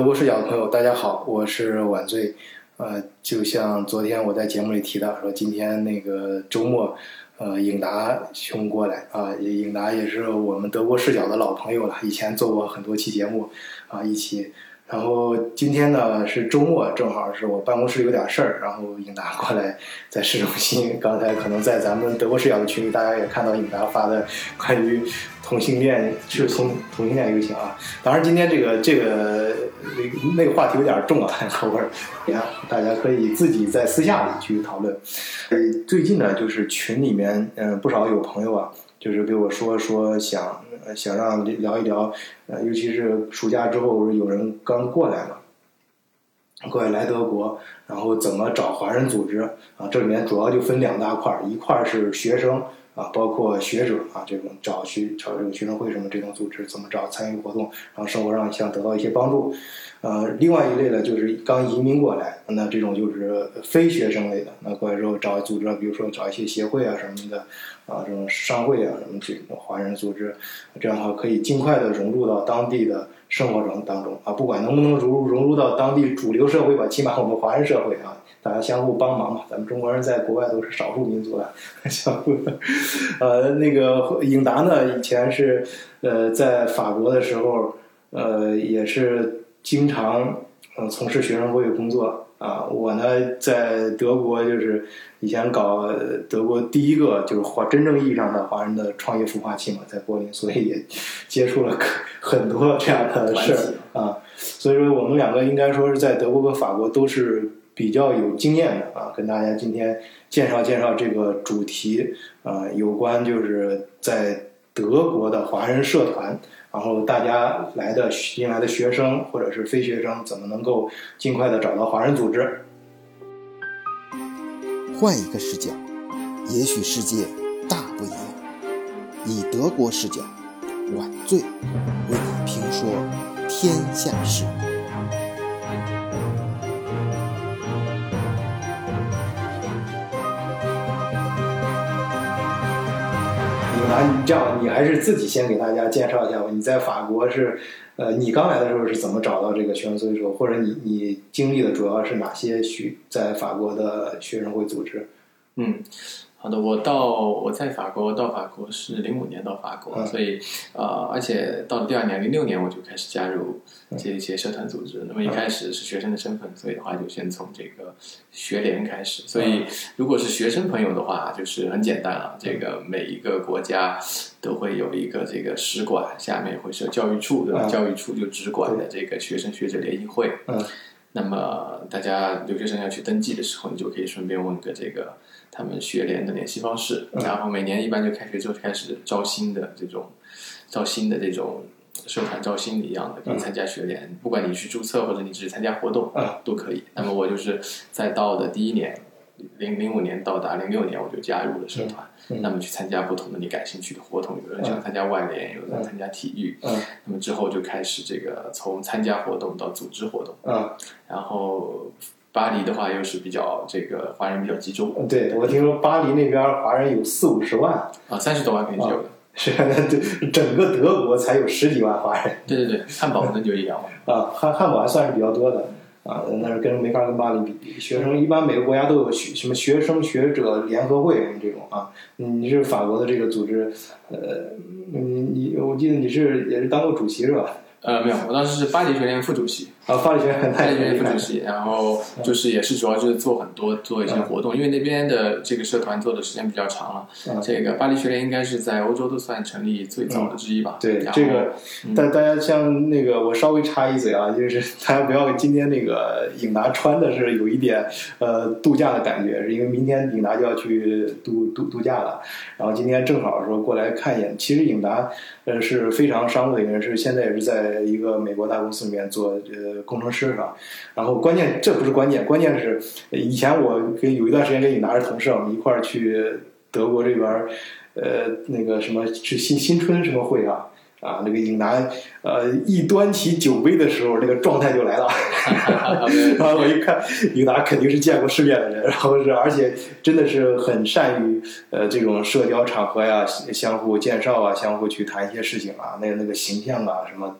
德国视角的朋友，大家好，我是晚醉。呃，就像昨天我在节目里提到，说今天那个周末，呃，颖达兄过来啊，颖达也是我们德国视角的老朋友了，以前做过很多期节目啊，一起。然后今天呢是周末，正好是我办公室有点事儿，然后颖达过来在市中心。刚才可能在咱们德国视角的群里，大家也看到颖达发的关于同性恋是同同性恋游行啊。当然今天这个这个那个话题有点重啊，后边你看大家可以自己在私下里去讨论。呃，最近呢就是群里面嗯不少有朋友啊。就是给我说说想想让聊一聊，呃，尤其是暑假之后，有人刚过来嘛，过来来德国，然后怎么找华人组织啊？这里面主要就分两大块儿，一块儿是学生啊，包括学者啊，这种找学找这个学生会什么这种组织，怎么找参与活动，然后生活上想得到一些帮助。呃，另外一类呢，就是刚移民过来，那这种就是非学生类的，那过来之后找组织，比如说找一些协会啊什么的，啊这种商会啊什么这种华人组织，这样的话可以尽快的融入到当地的生活中当中啊，不管能不能融入融入到当地主流社会吧，起码我们华人社会啊，大家相互帮忙嘛，咱们中国人在国外都是少数民族了，相互，呃，那个英达呢，以前是呃在法国的时候，呃也是。经常嗯从事学生会工作啊，我呢在德国就是以前搞德国第一个就是华真正意义上的华人的创业孵化器嘛，在柏林，所以也接触了很多这样的事儿啊。所以说我们两个应该说是在德国和法国都是比较有经验的啊，跟大家今天介绍介绍这个主题啊，有关就是在德国的华人社团。然后大家来的新来的学生或者是非学生，怎么能够尽快的找到华人组织？换一个视角，也许世界大不一样。以德国视角，晚醉为你评说天下事。啊你这样，你还是自己先给大家介绍一下吧。你在法国是，呃，你刚来的时候是怎么找到这个学生所说，或者你你经历的主要是哪些学在法国的学生会组织？嗯。好的，我到我在法国到法国是零五年到法国，所以呃，而且到了第二年零六年我就开始加入这一些社团组织。那么一开始是学生的身份，所以的话就先从这个学联开始。所以如果是学生朋友的话，就是很简单了。这个每一个国家都会有一个这个使馆，下面会设教育处，对吧？教育处就直管的这个学生学者联谊会。那么大家留学生要去登记的时候，你就可以顺便问个这个。他们学联的联系方式，然后每年一般就开学之后开始招新的这种，招新的这种社团招新一样的，可以参加学联。不管你去注册或者你只是参加活动，都可以。那么我就是在到的第一年，零零五年到达零六年，我就加入了社团。那么去参加不同的你感兴趣的活动，有人想参加外联，有人参加体育。那么之后就开始这个从参加活动到组织活动。嗯然后。巴黎的话，又是比较这个华人比较集中。对，我听说巴黎那边华人有四五十万啊，三十多万肯定是有的。是，对，整个德国才有十几万华人。对对对，汉堡可能就一两万。啊，汉汉堡还算是比较多的啊，那是跟没法跟巴黎比。学生一般每个国家都有学什么学生学者联合会这种啊。你是法国的这个组织，呃，你你我记得你是也是当过主席是吧？呃，没有，我当时是巴黎学院副主席。啊，巴黎学院，巴黎学院副主席，然后就是也是主要就是做很多做一些活动，因为那边的这个社团做的时间比较长了。这个巴黎学院应该是在欧洲都算成立最早的之一吧？对，这个，但大家像那个，我稍微插一嘴啊，就是大家不要今天那个颖达穿的是有一点呃度假的感觉，是因为明天颖达就要去度度度假了，然后今天正好说过来看一眼。其实颖达呃是非常商务的一个人，是现在也是在一个美国大公司里面做呃。工程师是吧？然后关键这不是关键，关键是以前我跟有一段时间跟你拿着同事，我们一块儿去德国这边呃，那个什么是新新春什么会啊？啊，那个尹南，呃，一端起酒杯的时候，那个状态就来了。然后我一看，尹达肯定是见过世面的人，然后是而且真的是很善于呃这种社交场合呀，相互介绍啊，相互去谈一些事情啊，那个那个形象啊什么，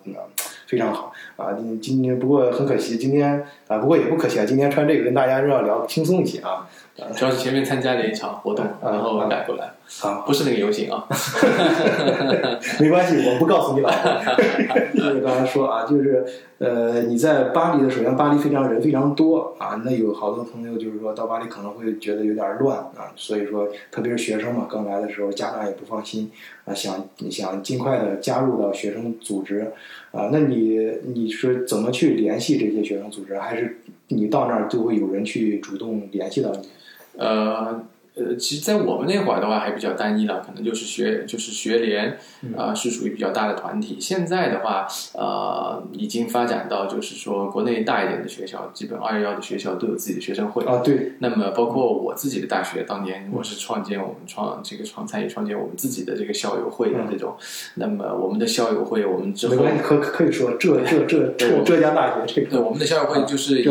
非常好啊。今今天不过很可惜，今天啊，不过也不可惜啊，今天穿这个跟大家要聊轻松一些啊。主要是前面参加了一场活动，然后赶过来，好，不是那个游行啊，没关系，我不告诉你老婆。就是刚才说啊，就是呃，你在巴黎的，首先巴黎非常人非常多啊，那有好多朋友就是说到巴黎可能会觉得有点乱啊，所以说特别是学生嘛，刚来的时候家长也不放心啊，想想尽快的加入到学生组织啊，那你你是怎么去联系这些学生组织？还是你到那儿就会有人去主动联系到你？呃呃，其实，在我们那会儿的话还比较单一了，可能就是学就是学联啊、是属于比较大的团体。现在的话，呃，已经发展到就是说，国内大一点的学校，基本二幺幺的学校都有自己的学生会。啊，对，那么，包括我自己的大学，当年我是创建我们创这个创参与创建我们自己的这个校友会的这种。那么，我们的校友会，我们之后可可以说浙浙浙浙浙江大学这个对我们的校友会就是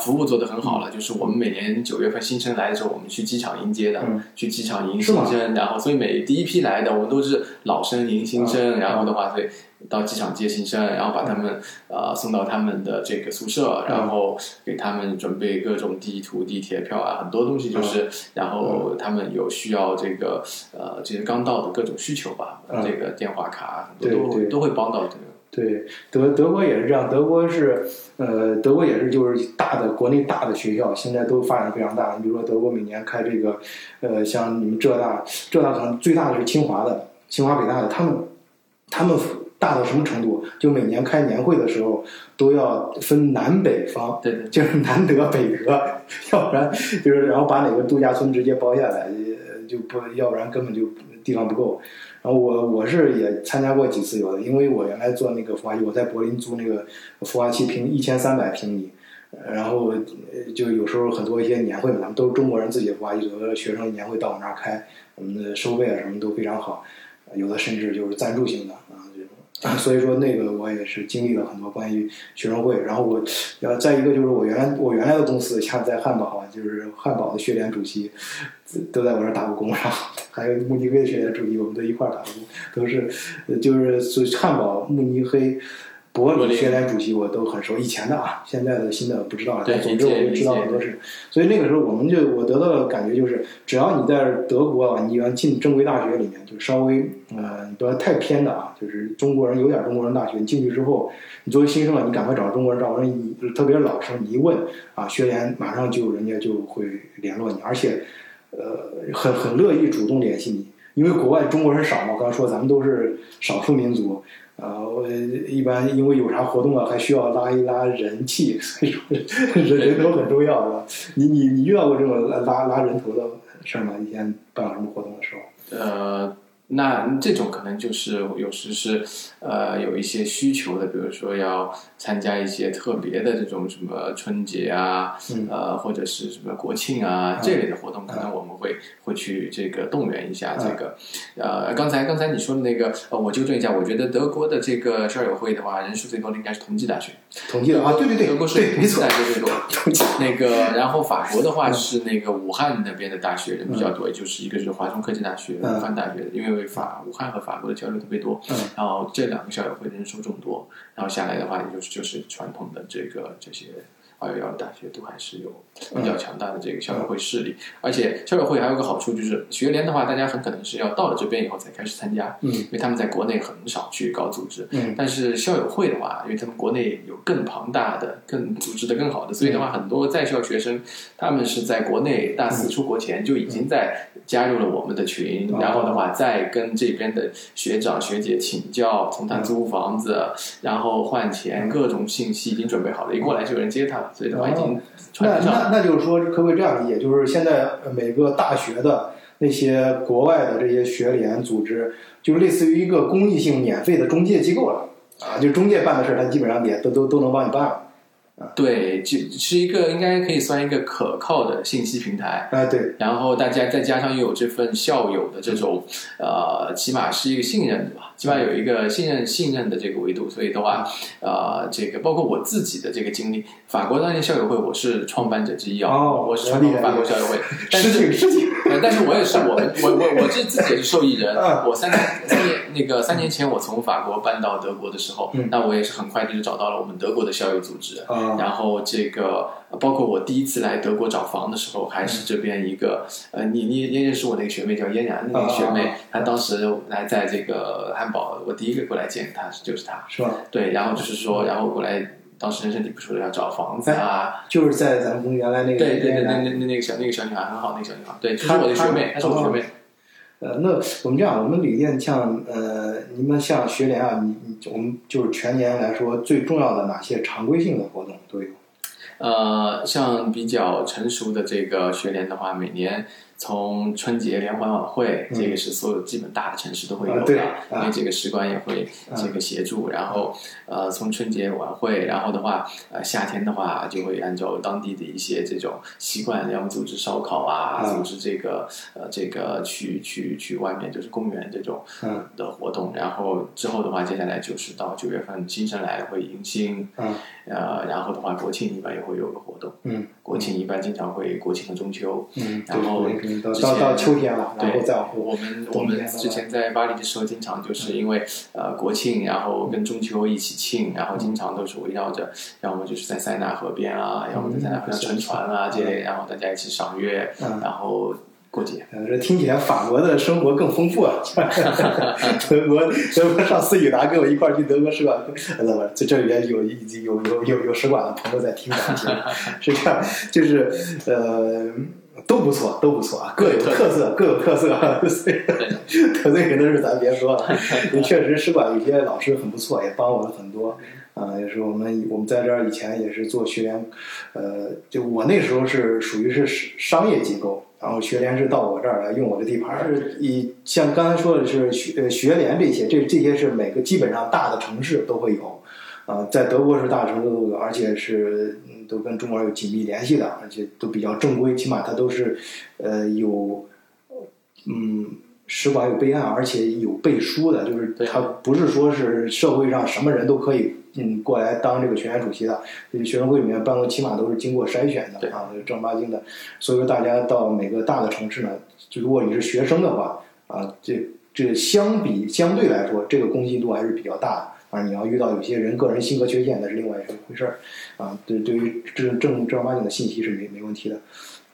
服务做得很好了，就是我们每年九月份新生来的时候，我们去机场迎接的，嗯。去机场迎新生，然后所以每第一批来的我们都是老生迎新生，嗯。然后的话所以到机场接新生，然后把他们呃送到他们的这个宿舍，嗯。然后给他们准备各种地图、地铁票啊，很多东西就是，嗯。然后他们有需要这个呃这些刚到的各种需求吧，嗯。这个电话卡都会都会帮到这个。对，德德国也是这样，德国是呃，德国也是就是大的国内大的学校，现在都发展非常大。你比如说德国每年开这个，呃，像你们浙大，浙大可能最大的是清华的，清华北大的，他们他们大到什么程度？就每年开年会的时候都要分南北方，对对就是南德北德，要不然就是然后把哪个度假村直接包下来，呃就不要不然根本就地方不够。我我是也参加过几次有的，因为我原来做那个孵化器，我在柏林租那个孵化器平一千三百平米，然后就有时候很多一些年会嘛，咱们都是中国人自己孵化器，有的学生年会到我们那儿开，我们的收费啊什么都非常好，有的甚至就是赞助性的。所以说那个我也是经历了很多关于学生会，然后我，然后再一个就是我原来我原来的公司像在汉堡，就是汉堡的学联主席都在我这儿打过工，然后 还有慕尼黑的学联主席，我们都一块儿打过工，都是就是所以汉堡、慕尼黑、柏柏林林学联主席我都很熟，以前的啊，现在的新的不知道了，总之我就知道很多事。所以那个时候我们就我得到的感觉就是，只要你在德国啊，你要进正规大学里面，就稍微呃不要太偏的啊，就是中国人有点中国人大学，你进去之后，你作为新生啊，你赶快找中国人，找人你特别是老生，你一问啊，学联马上就人家就会联络你，而且呃很很乐意主动联系你，因为国外中国人少嘛，我刚才说咱们都是少数民族。啊，我一般因为有啥活动啊，还需要拉一拉人气，所以说人人头很重要，是吧？你你你遇到过这种拉拉拉人头的事儿吗？以前办什么活动的时候？呃，那这种可能就是有时是呃有一些需求的，比如说要参加一些特别的这种什么春节啊，嗯呃或者是什么国庆啊、这类的活动，可能我们会会去这个动员一下这个。呃，刚才刚才你说的那个，呃，我纠正一下，我觉得德国的这个校友会的话，人数最多的应该是同济大学，同济的啊，对对对，德国是对，同济大，学最多。统计那个，然后法国的话是那个武汉那边的大学人比较多，也就是一个是华中科技大学、嗯武汉大学，因为法武汉和法国的交流特别多，嗯。然后这两个校友会人数众多，然后下来的话，也就是就是传统的这个这些二幺幺大学都还是有比较强大的这个校友会势力，而且校友会还有个好处就是学联的话，大家很可能是要到了这边以后才开始参加，嗯因为他们在国内很少去搞组织，嗯。但是校友会的话，因为他们国内有更庞大的、更组织的更好的，所以的话，很多在校学生他们是在国内大四出国前就已经在加入了我们的群，哦。然后的话再跟这边的学长学姐请教，从他租房子，然后换钱，各种信息已经准备好了，一过来就有人接他了，所以的话已经传那承上了。那那就是说，可不可以这样理解？就是现在呃每个大学的那些国外的这些学联组织，就是类似于一个公益性免费的中介机构了啊，就中介办的事儿，他基本上也都都都能帮你办了。对，就是一个应该可以算一个可靠的信息平台。哎，对，然后大家再加上又有这份校友的这种，呃，起码是一个信任的吧，起码有一个信任信任的这个维度。所以的话，呃，这个包括我自己的这个经历，法国当年校友会我是创办者之一啊，哦我是创办法国校友会，但是但是我也是我们 我我我这自己也是受益人。嗯我三年三年那个三年前我从法国搬到德国的时候，嗯那我也是很快的就找到了我们德国的校友组织。啊然后这个呃包括我第一次来德国找房的时候，还是这边一个呃，你你你也认识我那个学妹叫嫣然那个学妹她当时来在这个汉堡，我第一个过来见她就是她。是吧？对，然后就是说，然后过来当时人生地不熟的要找房子啊，就是在咱们公原来那个对对对，那那那个小那个小女孩很好，那个小女孩，对，她是我的学妹，她她是我学妹。呃，那我们这样，我们旅店像呃，你们像学联啊，你你我们就是全年来说最重要的哪些常规性的活动都有？呃，像比较成熟的这个学联的话，每年从春节联欢晚会，这个是所有基本大的城市都会有的，因为这个使馆也会这个协助。然后呃，从春节晚会，然后的话，呃，夏天的话就会按照当地的一些这种习惯，要么组织烧烤啊，嗯组织这个呃这个去去去外面就是公园这种嗯的活动。然后之后的话，接下来就是到九月份新生来了会迎新，嗯呃，然后的话国庆一般也会有个活动。嗯国庆一般经常会国庆和中秋，嗯，然后对到到到秋天了，然后再往后，我们我们之前在巴黎的时候，经常就是因为呃国庆，然后跟中秋一起庆，然后经常都是围绕着，要么就是在塞纳河边啊，要么在塞纳河上乘船啊这类，然后大家一起赏月，嗯然后过节。呃，这听起来法国的生活更丰富啊！德国，德国上次雨达跟我一块儿去德国使馆，呃，不，这这里边有有有有有使馆的朋友在听咱们节目，是这样，就是呃，都不错，都不错啊，各有特色，各有特色得罪人的事咱别说了。也确实，使馆有些老师很不错，也帮我们很多。啊、也是我们我们在这儿以前也是做学员，呃，就我那时候是属于是商业机构，然后学联是到我这儿来用我的地盘儿，是以像刚才说的是学呃学联这些，这这些是每个基本上大的城市都会有，啊、在德国是大城市都有，而且是嗯都跟中国有紧密联系的，而且都比较正规，起码它都是呃有嗯。使馆有备案，而且有背书的，就是对它不是说是社会上什么人都可以嗯过来当这个学员主席的，这个学生会里面办公起码都是经过筛选的啊，正儿八经的。所以说大家到每个大的城市呢，就如果你是学生的话啊，这这相比相对来说，这个公信度还是比较大的。啊，你要遇到有些人个人性格缺陷，那是另外一回事儿啊。对，对于正正正儿八经的信息是没没问题的。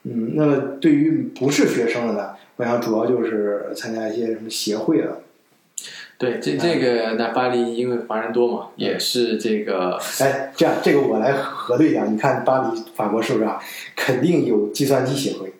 嗯，那么对于不是学生的呢，我想主要就是参加一些什么协会啊，对，这这个那巴黎因为华人多嘛，也是这个哎，这样这个我来核对一下，你看巴黎法国是不是啊？肯定有计算机协会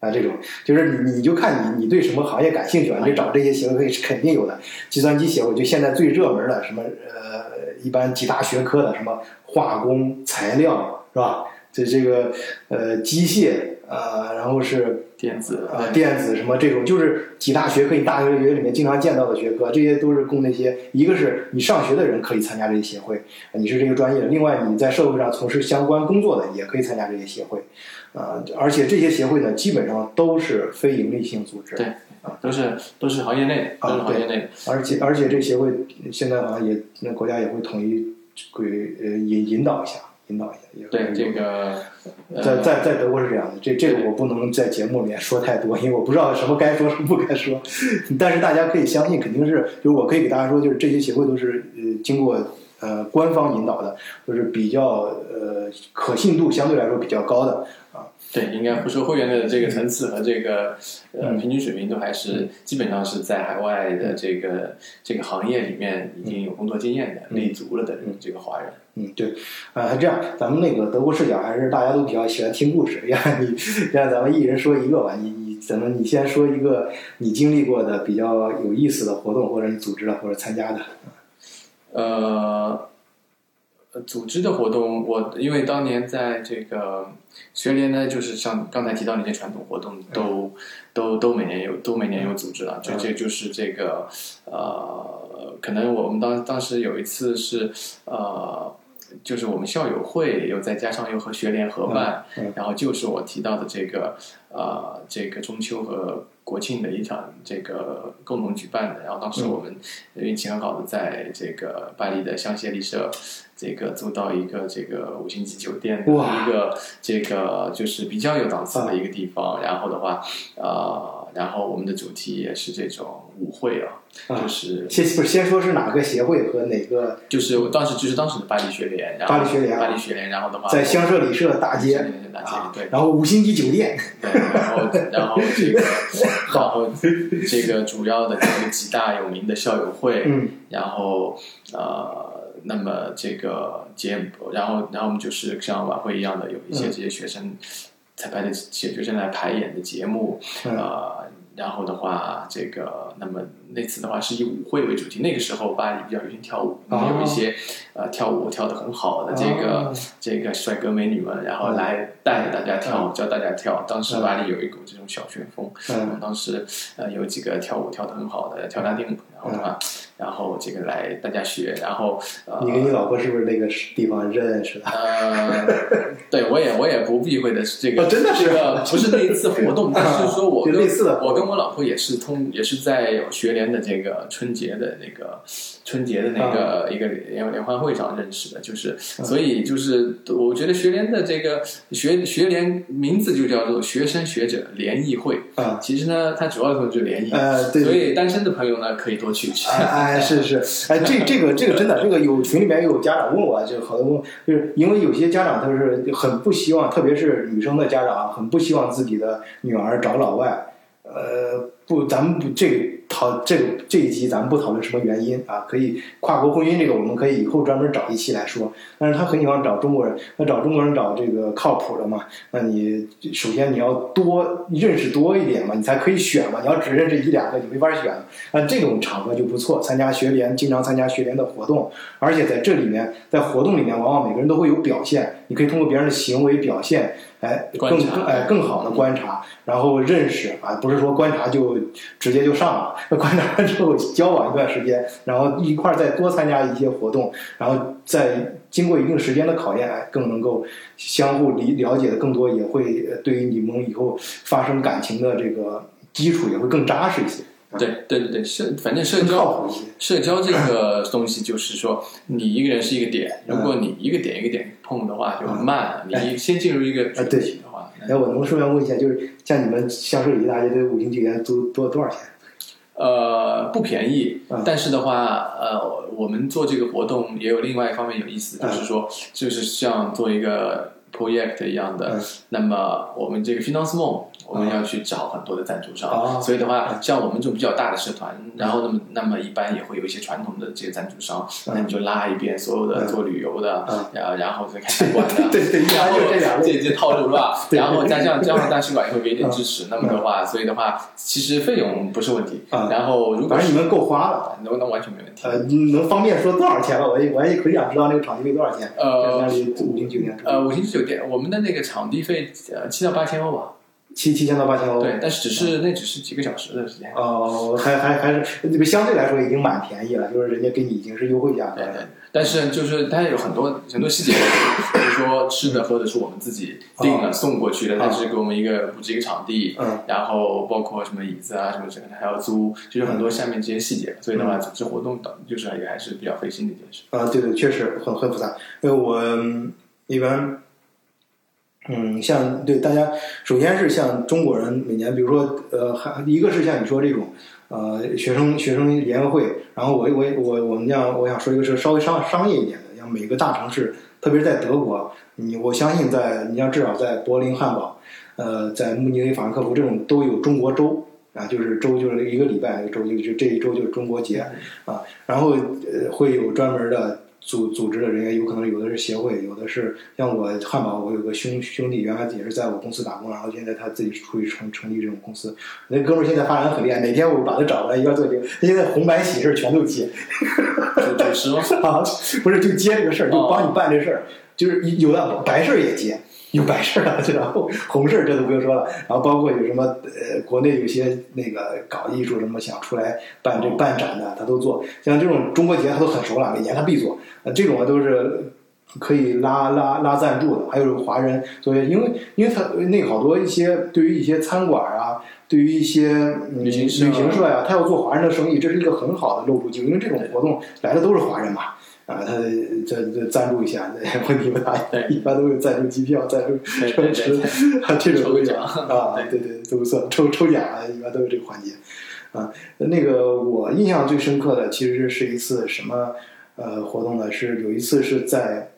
啊，这种就是你你就看你你对什么行业感兴趣啊，你就找这些协会是肯定有的。计算机协会就现在最热门的什么呃，一般几大学科的什么化工、材料是吧？这这个呃机械呃，然后是电子啊，电子什么这种，就是几大学科，你大学里面经常见到的学科，这些都是供那些，一个是你上学的人可以参加这些协会，你是这个专业的；另外你在社会上从事相关工作的也可以参加这些协会，啊、而且这些协会呢，基本上都是非盈利性组织，对啊都是都是行业内的，都是啊行业内的。而且而且这协会现在好像也那国家也会统一给呃引引导一下，引导一下，也对这个在呃，在在德国是这样的，这这个我不能在节目里面说太多，因为我不知道什么该说什么不该说。但是大家可以相信，肯定是就是我可以给大家说，就是这些协会都是呃经过呃官方引导的，就是比较呃可信度相对来说比较高的啊。对，应该不说会员的这个层次和这个呃嗯。平均水平都还是基本上是在海外的这个这个行业里面已经有工作经验的、立足了的这个华人。嗯，对，啊，这样，咱们那个德国视角还是大家都比较喜欢听故事，让你让咱们一人说一个吧，你你咱们你先说一个你经历过的比较有意思的活动，或者你组织的或者参加的。呃，呃组织的活动，我因为当年在这个学联呢，就是像刚才提到那些传统活动，都、都都每年有，都每年有组织了。这这就是这个呃，可能我们当当时有一次是呃。就是我们校友会，又再加上又和学联合办，然后就是我提到的这个呃这个中秋和国庆的一场这个共同举办的。然后当时嗯我们运气很好的在这个巴黎的香榭丽舍，这个租到一个这个五星级酒店的一个这个就是比较有档次的一个地方。然后的话，呃，然后我们的主题也是这种舞会啊，啊就是先不是先说是哪个协会和哪个就是我当时就是当时的巴黎学联，然后巴黎学联啊巴黎学联，然后的话在香榭里舍大街对，然后五星级酒店，对，然后然后这个 然后这个主要的这个几大有名的校友会，嗯然后呃，那么这个节目，然后然后我们就是像晚会一样的有一些嗯这些学生彩排的写学生来排演的节目，嗯。呃，然后的话，这个那么那次的话是以舞会为主题，那个时候巴黎比较流行跳舞，有一些呃跳舞跳得很好的这个、哦。这个帅哥美女们，然后来带着大家跳舞，教大家跳。当时嗯。巴黎有一股这种小旋风，当时呃有几个跳舞跳得很好的跳拉丁舞，然后的话，然后这个来大家学，然后呃你跟你老婆是不是那个地方认识的？呃，对我也我也不避讳的是这个，哦真的是这个 不是那一次活动，但是说我 跟类似的我跟我老婆也是通也是在学联的这个春节的那个春节的那个一个联联欢会上认识的，就是所以就是我觉得学联的这个学学联名字就叫做学生学者联谊会，啊其实呢它主要的就是联谊，呃，对。所。以单身的朋友呢可以多去去。哎哎，是是，哎，这这个这个真的，这个有群里面有家长问我，就好多问，就是因为有些家长他是很不希望，特别是女生的家长啊，很不希望自己的女儿找老外。呃，不，咱们不这个讨这个这一集咱们不讨论什么原因啊，可以跨国婚姻这个我们可以以后专门找一期来说。但是他很喜欢找中国人，那找中国人找这个靠谱的嘛，那你首先你要多认识多一点嘛，你才可以选嘛。你要只认识一两个，你没法选。那，这种场合就不错，参加学联，经常参加学联的活动，而且在这里面，在活动里面，往往每个人都会有表现，你可以通过别人的行为表现，哎，更更哎更好的观察，然后认识啊，不是说观察就直接就上了，观察完之后交往一段时间，然后一块儿再多参加一些活动，然后再经过一定时间的考验，哎，更能够相互理了解的更多，也会对于你们以后发生感情的这个基础也会更扎实一些，对对对对，社反正社交。社交这个东西就是说，你一个人是一个点，嗯如果你一个点一个点碰的话，就很慢。哎你先进入一个主对题的话，哎，我能顺便问一下，就是像你们香水里大街这五星级园租多多少钱？呃，不便宜嗯，但是的话，呃，我们做这个活动也有另外一方面有意思，嗯就是说，就是像做一个 project 一样的嗯，那么我们这个 financement，我们要去找很多的赞助哦商，所以的话，像我们这种比较大的社团，然后那么那么一般也会有一些传统的这些赞助商，嗯那你就拉一遍所有的嗯做旅游的嗯，然后然后再开餐馆的，对对，然后就这。这这套路是吧？然后加上加上大使馆也会给一点支持，那么的嗯话，所以的话，其实费用不是问题。啊然后如果反正你们够花了。能能完全没问题。呃，能方便说多少钱吗？我也我也很想知道那个场地费多少钱。呃五星酒店呃，五星级酒店，我们的那个场地费呃七到八千欧吧，七七千到八千欧。对，但是只是那只是几个小时的时间。哦，还还还是这个相对来说已经蛮便宜了，就是人家给你已经是优惠价格了。对对，但是就是它有很多很多细节，比如说吃的喝的是我们自己订了送过去的，但是给我们一个布置一个场地，嗯然后包括什么椅子啊什么这个还要租，就是很多下面这些细节，所以的话组织活动等就是也还是比较费心的一件事。啊，对对，确实很很复杂。因为我嗯一般，嗯，像对大家，首先是像中国人每年，比如说呃，还一个是像你说这种呃学生学生联合会，然后我我我我们讲，我想说一个是稍微商商业一点的，像每个大城市，特别是在德国，你我相信在你像至少在柏林、汉堡，呃，在慕尼黑、法兰克福这种都有中国周。啊，就是周就是一个礼拜一周，就就这一周就是中国节啊，然后呃会有专门的组组织的人员，有可能有的是协会，有的是像我汉堡，我有个兄兄弟，原来也是在我公司打工，然后现在他自己出去成成立这种公司，那哥们儿现在发展很厉害，哪天我把他找过来一块做节目，他现在红白喜事儿全都接，主主持吗？啊，不是就接这个事儿，就帮你办这事儿，就是有的白事儿也接。有白事儿了，然后红事儿这都不用说了，然后包括有什么呃，国内有些那个搞艺术什么想出来办这办展的，他都做。像这种中国节他都很熟了，每年他必做。呃，这种啊都是可以拉拉拉赞助的，还有华人作为，因为因为他那好多一些对于一些餐馆啊，对于一些嗯旅旅行社行社呀、他要做华人的生意，这是一个很好的露出机会，因为这种活动来的都是华人嘛。啊，他这这赞助一下，问题不大。对一般都有赞助机票、赞助 车对啊，这种抽奖啊，对对，都算抽抽奖啊，一般都有这个环节。啊，那个我印象最深刻的其实是一次什么呃活动呢？是有一次是在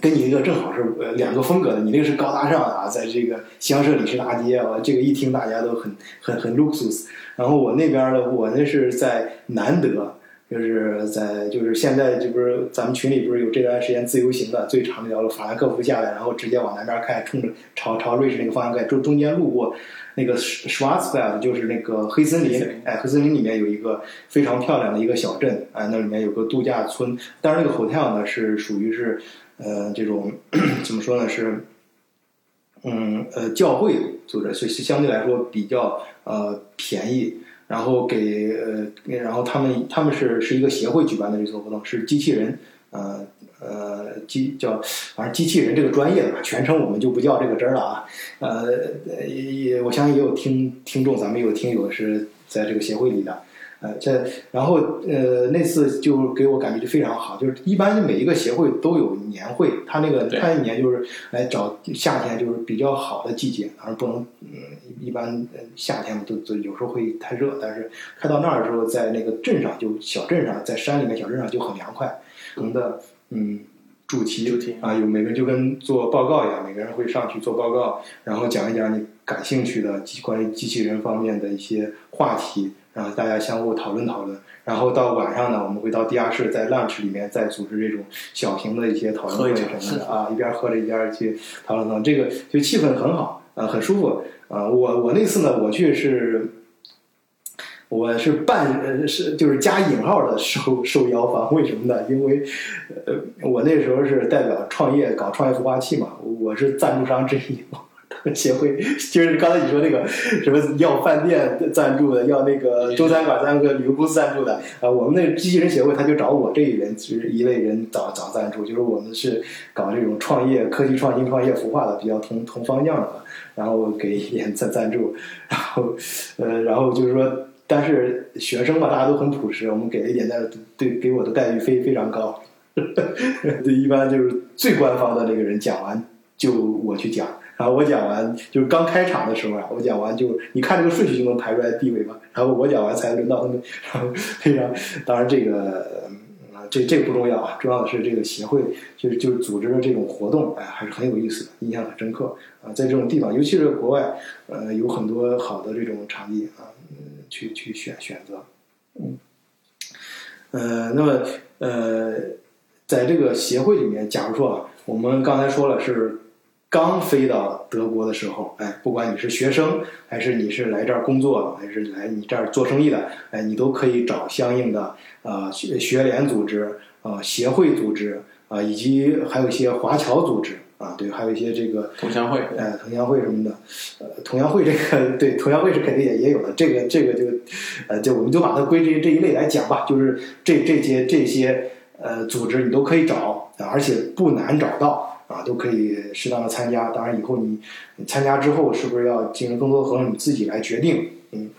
跟你一个正好是呃两个风格的，你那个是高大上的啊，在这个香榭里士大街啊，这个一听大家都很很很 luxus。然后我那边的我那是在南德。就是在就是现在这不是咱们群里不是有这段时间自由行的最长的一条路法兰克福下来，然后直接往南边开，冲着朝朝瑞士那个方向开，中中间路过那个 Schwarzwald，就是那个黑森林哎，黑森林里面有一个非常漂亮的一个小镇，哎，那里面有个度假村，当然那个 hotel 呢是属于是呃这种 怎么说呢是。嗯，呃，教会组织，所以是相对来说比较呃便宜，然后给呃，然后他们他们是是一个协会举办的这次活动，是机器人，呃呃机叫反正机器人这个专业的吧，全称我们就不叫这个真儿了啊，呃也也我相信也有听听众，咱们有听友是在这个协会里的。呃，这然后呃那次就给我感觉就非常好，就是一般每一个协会都有年会，他那个对他一年就是来找夏天就是比较好的季节，当然不能嗯一般呃夏天都都有时候会太热，但是开到那儿的时候，在那个镇上就小镇上，在山里面小镇上就很凉快，我们的嗯。主题主题啊，有每个人就跟做报告一样，每个人会上去做报告，然后讲一讲你感兴趣的机关于机器人方面的一些话题，然后大家相互讨论讨论。然后到晚上呢，我们会到地下室，在 lunch 里面再组织这种小型的一些讨论会什么的啊，一边喝着一边去讨论讨论，这个就气氛很好，啊，很舒服啊。我我那次呢，我去是。我是半呃是就是加引号的受受邀方，为什么呢？因为呃我那时候是代表创业搞创业孵化器嘛，我是赞助商之一。协会 就是刚才你说那个什么要饭店赞助的，要那个中餐馆赞助，旅游公司赞助的啊，我们那个机器人协会他就找我这一人就是一类人找找赞助，就是我们是搞这种创业、科技创新、创业孵化的，比较同同方向的，然后给一点赞赞助，然后呃，然后就是说。但是学生嘛，大家都很朴实，我们给了一点但是对给我的待遇非非常高，对，一般就是最官方的那个人讲完就我去讲，然后我讲完就是刚开场的时候啊，我讲完就你看这个顺序就能排出来地位嘛，然后我讲完才轮到他们，然后非常当然这个。这这个不重要啊，重要的是这个协会就是就是组织的这种活动，哎，还是很有意思的，印象很深刻啊。在这种地方，尤其是国外，呃，有很多好的这种场地啊，嗯，去去选选择，嗯，呃，那么呃，在这个协会里面，假如说啊，我们刚才说了是刚飞到德国的时候，哎，不管你是学生，还是你是来这儿工作，还是来你这儿做生意的，哎，你都可以找相应的啊学学联组织啊协会组织啊，以及还有一些华侨组织啊，对，还有一些这个同乡会，呃，同乡会什么的，呃，同乡会这个 对，同乡会是肯定也也有的，这个这个就，呃，就我们就把它归这这一类来讲吧，就是这这些这些呃组织你都可以找，啊而且不难找到啊，都可以适当的参加。当然以后你参加之后是不是要进行更多的活动，你自己来决定，嗯。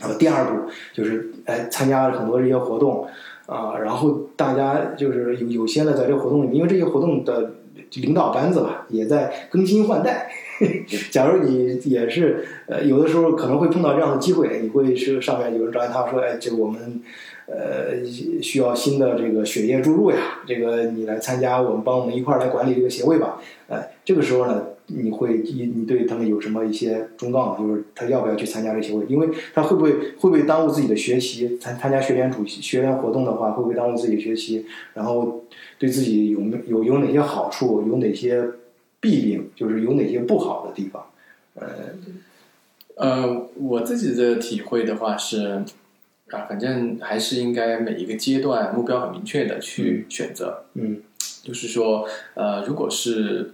然后第二步就是，哎，参加了很多这些活动啊，然后大家就是有有些呢，在这个活动里面，因为这些活动的领导班子吧，也在更新换代。假如你也是呃，有的时候可能会碰到这样的机会，你会是上面有人找你，他说，哎，这我们呃需要新的这个血液注入呀，这个你来参加，我们帮我们一块儿来管理这个协会吧。哎，这个时候呢，你会你你对他们有什么一些忠告吗？就是他要不要去参加这个协会？因为他会不会会不会耽误自己的学习？参参加学联主席学联活动的话，会不会耽误自己学习？然后对自己有没有有哪些好处？有哪些弊病？就是有哪些不好的地方？呃，呃，我自己的体会的话是，啊，反正还是应该每一个阶段目标很明确的去选择。嗯就是说，呃，如果是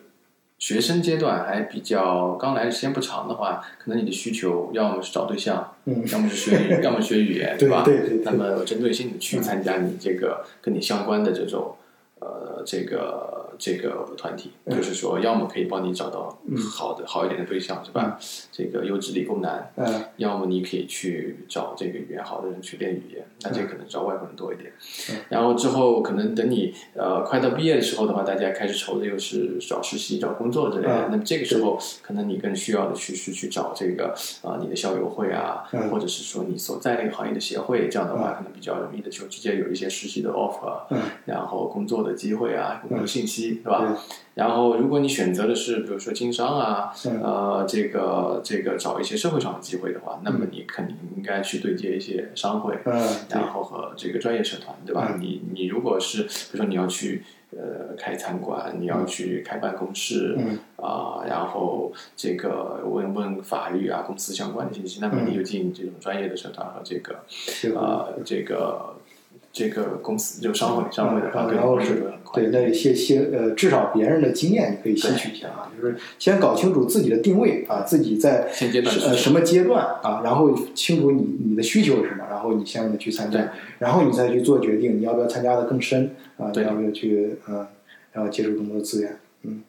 学生阶段还比较刚来的时间不长的话，可能你的需求要么是找对象，嗯，要么是学，要么学语言，对吧？对对对那么有针对性的去参加你这个跟你相关的这种呃这个这个团体，嗯。就是说要么可以帮你找到好的、好一点的对象，是吧？这个优质理工男，嗯。要么你可以去找这个语言好的人去练语言，那这可能找外国人多一点。嗯。然后之后可能等你呃快到毕业的时候的话，大家开始愁的又是找实习、找工作之类的。嗯。那么这个时候可能你更需要的去是去找这个啊、你的校友会啊，嗯。或者是说你所在那个行业的协会，这样的话可能比较容易的就直接有一些实习的 offer，、嗯。然后工作的机会啊，工作信息，对对吧？然后，如果你选择的是比如说经商啊，嗯呃，这个这个找一些社会上的机会的话，那嗯么你肯定应该去对接一些商会，嗯然后和这个专业社团，对吧？嗯。你你如果是比如说你要去呃开餐馆，你要去开办公室，嗯。啊、然后这个问问法律啊、公司相关的信息，那么嗯。你就进这种专业的社团和这个这个呃这个这个公司就商会商会的然后是对，。那些些呃，至少别人的经验你可以吸取一下啊，就是先搞清楚自己的定位啊，自己在呃什么阶段啊，然后清楚你你的需求是什么，然后你相应的去参加，然后你再去做决定，你要不要参加的更深啊，你对要不要去嗯，然后接触更多的资源，嗯。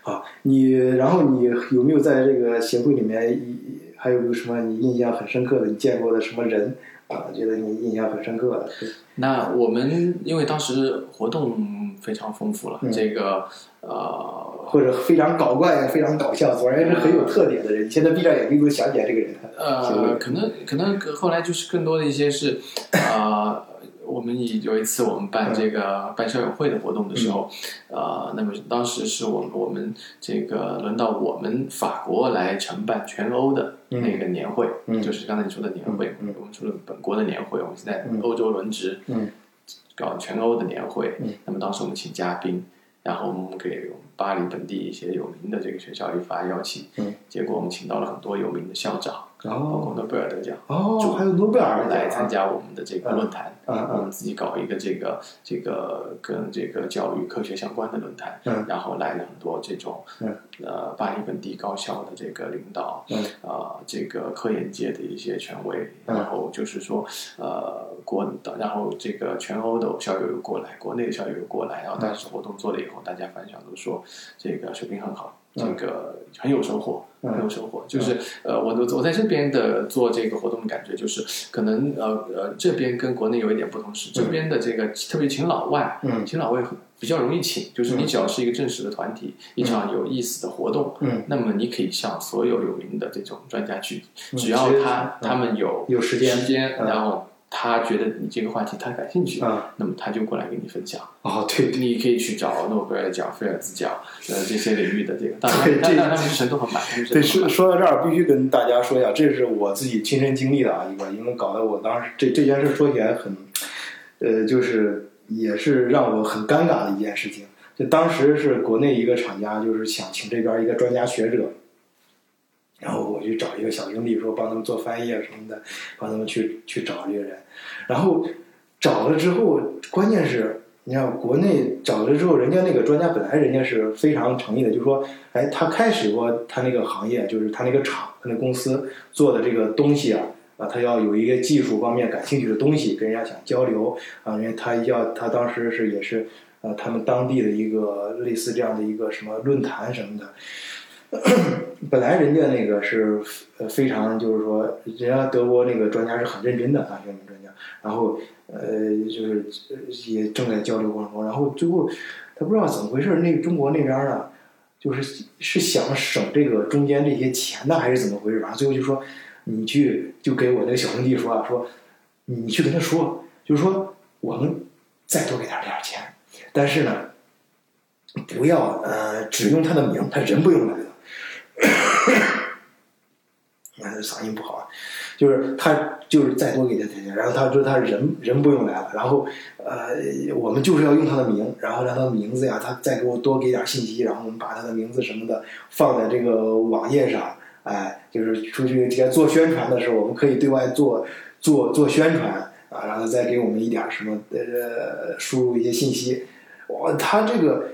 好，你然后你有没有在这个协会里面，一还有没有什么你印象很深刻的，你见过的什么人啊？觉得你印象很深刻的？那我们因为当时活动非常丰富了，嗯这个呃或者非常搞怪、非常搞笑，总而言之很有特点的人。你现在闭上眼睛都想起来这个人。呃，可能可能后来就是更多的一些是，呃，我们以有一次我们办这个办校友会的活动的时候，呃，那么当时是我们我们这个轮到我们法国来承办全欧的那个年会，嗯。就是刚才你说的年会，我们除了本国的年会，我们现在嗯。欧洲轮值，嗯。搞全欧的年会，嗯。那么当时我们请嘉宾。然后我们给巴黎本地一些有名的这个学校一发邀请，嗯。结果我们请到了很多有名的校长，包括哦。诺贝尔得奖，哦，就还有诺贝尔来参加我们的这个论坛。我们自己搞一个这个这个跟这个教育科学相关的论坛，嗯。然后来了很多这种嗯。呃巴黎本地高校的这个领导，嗯。啊、这个科研界的一些权威，嗯。然后就是说呃国的，然后这个全欧的校友有过来，国内的校友有过来，然后当时活动做了以后，大家反响都说这个水平很好，这嗯。个很有收获。嗯。很有收获，就是呃，我我我在这边的做这个活动的感觉就是，可能呃呃这边跟国内有一点不同是，这边的这个特别请老外，嗯。请老外很比较容易请，就是你只要是一个正式的团体，一场有意思的活动，嗯。那么你可以向所有有名的这种专家去，嗯。只要他嗯。他们有有时间时间，嗯。然后他觉得你这个话题他感兴趣，啊那么他就过来跟你分享。哦对对你可以去找诺贝尔奖、菲尔兹奖，呃，这些领域的这个，当然对，这但但他们是程度很满，他们是对，说说到这儿，必须跟大家说一下，这是我自己亲身经历的啊，一个，因为搞得我当时这这件事说起来很，呃，就是也是让我很尴尬的一件事情。就当时是国内一个厂家，就是想请这边一个专家学者，去找一个小兄弟说帮他们做翻译啊什么的，帮他们去去找这个人，然后找了之后，关键是。你看，国内找了之后，人家那个专家本来人家是非常诚意的，就说，哎，他开始过他那个行业，就是他那个厂、他那公司做的这个东西啊，啊，他要有一个技术方面感兴趣的东西，跟人家想交流啊，因为他要他当时是也是呃他们当地的一个类似这样的一个什么论坛什么的。本来人家那个是呃非常就是说，人家德国那个专家是很认真的啊学门专家，然后呃就是也正在交流过程中，然后最后他不知道怎么回事，那个中国那边呢，就是是想省这个中间这些钱呢，还是怎么回事？反正最后就说你去就给我那个小兄弟说啊，说你去跟他说，就是说我们再多给他点钱，但是呢，不要呃只用他的名，他人不用来了。啊，嗓音不好啊，就是他就是再多给他点钱，然后他说他人人不用来了，然后呃我们就是要用他的名，然后让他的名字呀，他再给我多给点信息，然后我们把他的名字什么的放在这个网页上，哎，就是出去这个做宣传的时候，我们可以对外做做做宣传啊，然后再给我们一点什么呃输入一些信息，哇，他这个。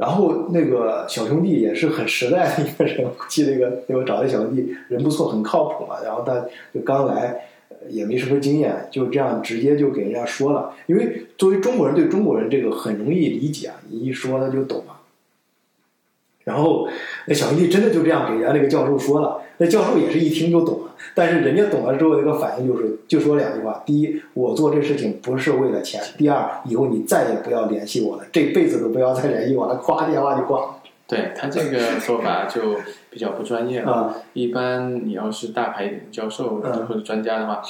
然后那个小兄弟也是很实在的一个人，我记得一个给我找的小兄弟人不错，很靠谱嘛。然后他就刚来，也没什么经验，就这样直接就给人家说了。因为作为中国人对中国人这个很容易理解，你一说他就懂了。然后那小兄弟真的就这样给人家那个教授说了，那教授也是一听就懂了。但是人家懂了之后，那个反应就是就说两句话：第一，我做这事情不是为了钱；第二，以后你再也不要联系我了，这辈子都不要再联系我了。咵，电话就挂了。对他这个说法就比较不专业了。啊一般你要是大牌一点的教授嗯或者专家的话，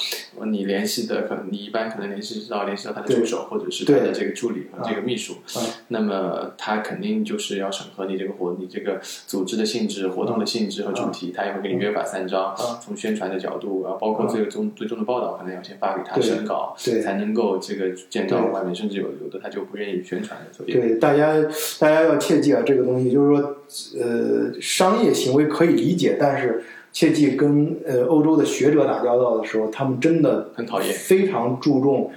你联系的可能你一般可能联系到联系到他的助手或者是他的这个助理和这个秘书啊，那么他肯定就是要审核你这个活你这个组织的性质、活动的性质和主题，他也会给你约法三章啊。从宣传的角度啊，包括最终最终的报道，可能要先发给他审稿，才能够这个见到外面，甚至有有的他就不愿意宣传的，所以对，大家大家要切记啊，这个东西就是说，呃，商业行为可以理解，但是切记跟呃欧洲的学者打交道的时候，他们真的很讨厌非常注重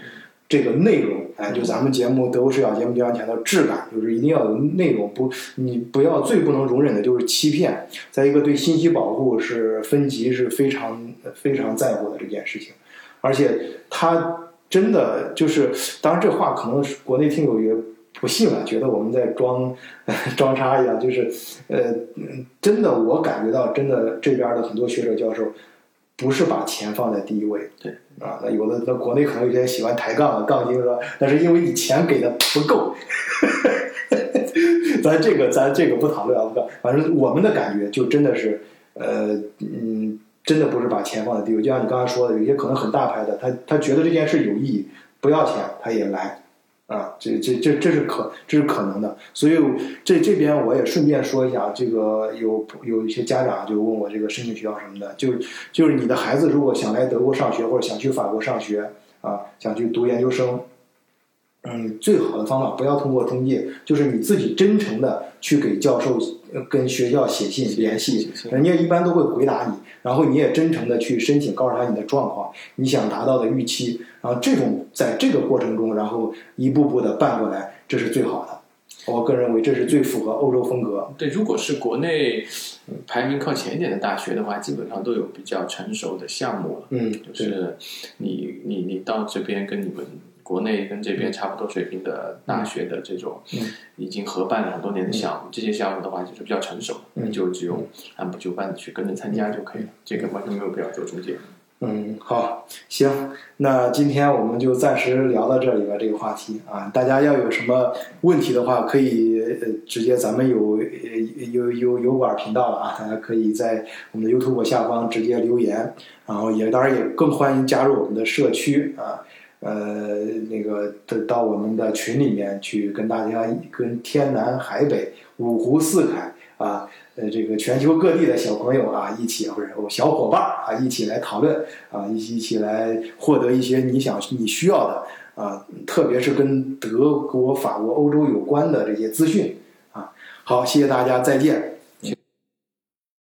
这个内容。哎，就咱们节目德国视角节目经常强调质感，就是一定要有内容，不，你不要最不能容忍的就是欺骗。再一个，对信息保护是分级是非常非常在乎的这件事情，而且他真的就是，当然这话可能是国内听友也不信了，觉得我们在装 装叉一样，就是呃，嗯真的我感觉到，真的这边的很多学者教授不是把钱放在第一位，对啊，那有的那国内可能有些人喜欢抬杠啊，杠精说，那是因为你钱给的不够。咱这个咱这个不讨论啊，不反正我们的感觉就真的是，呃，嗯，真的不是把钱放在第一位。就像你刚才说的，有些可能很大牌的，他他觉得这件事有意义，不要钱他也来，啊，这这这这是可这是可能的。所以这这边我也顺便说一下，这个有有一些家长就问我这个申请学校什么的，就是就是你的孩子如果想来德国上学或者想去法国上学啊，想去读研究生。嗯，最好的方法不要通过中介，就是你自己真诚的去给教授、跟学校写信联系人家一般都会回答你，然后你也真诚的去申请，告诉他你的状况，你想达到的预期，然后这种在这个过程中，然后一步步的办过来，这是最好的。我个人认为这是最符合欧洲风格。对，如果是国内嗯排名靠前一点的大学的话，基本上都有比较成熟的项目了。嗯，就是你你你到这边跟你们国内跟这边差不多水平的大学的这种嗯，已经合办了很多年的项目，这些项目的话就是比较成熟，就只用按部就班的去跟着参加就可以了，这个完全没有必要做中介。嗯，好，行，那今天我们就暂时聊到这里吧，这个话题。啊，大家要有什么问题的话，可以呃直接咱们有有有有油管频道了啊，大家可以在我们的 YouTube 下方直接留言，然后也当然也更欢迎加入我们的社区啊，呃，那个到到我们的群里面去跟大家跟天南海北五湖四海啊。呃，这个全球各地的小朋友啊，一起或者我小伙伴啊，一起来讨论啊，一起一起来获得一些你想你需要的啊，特别是跟德国、法国、欧洲有关的这些资讯啊。好，谢谢大家，再见。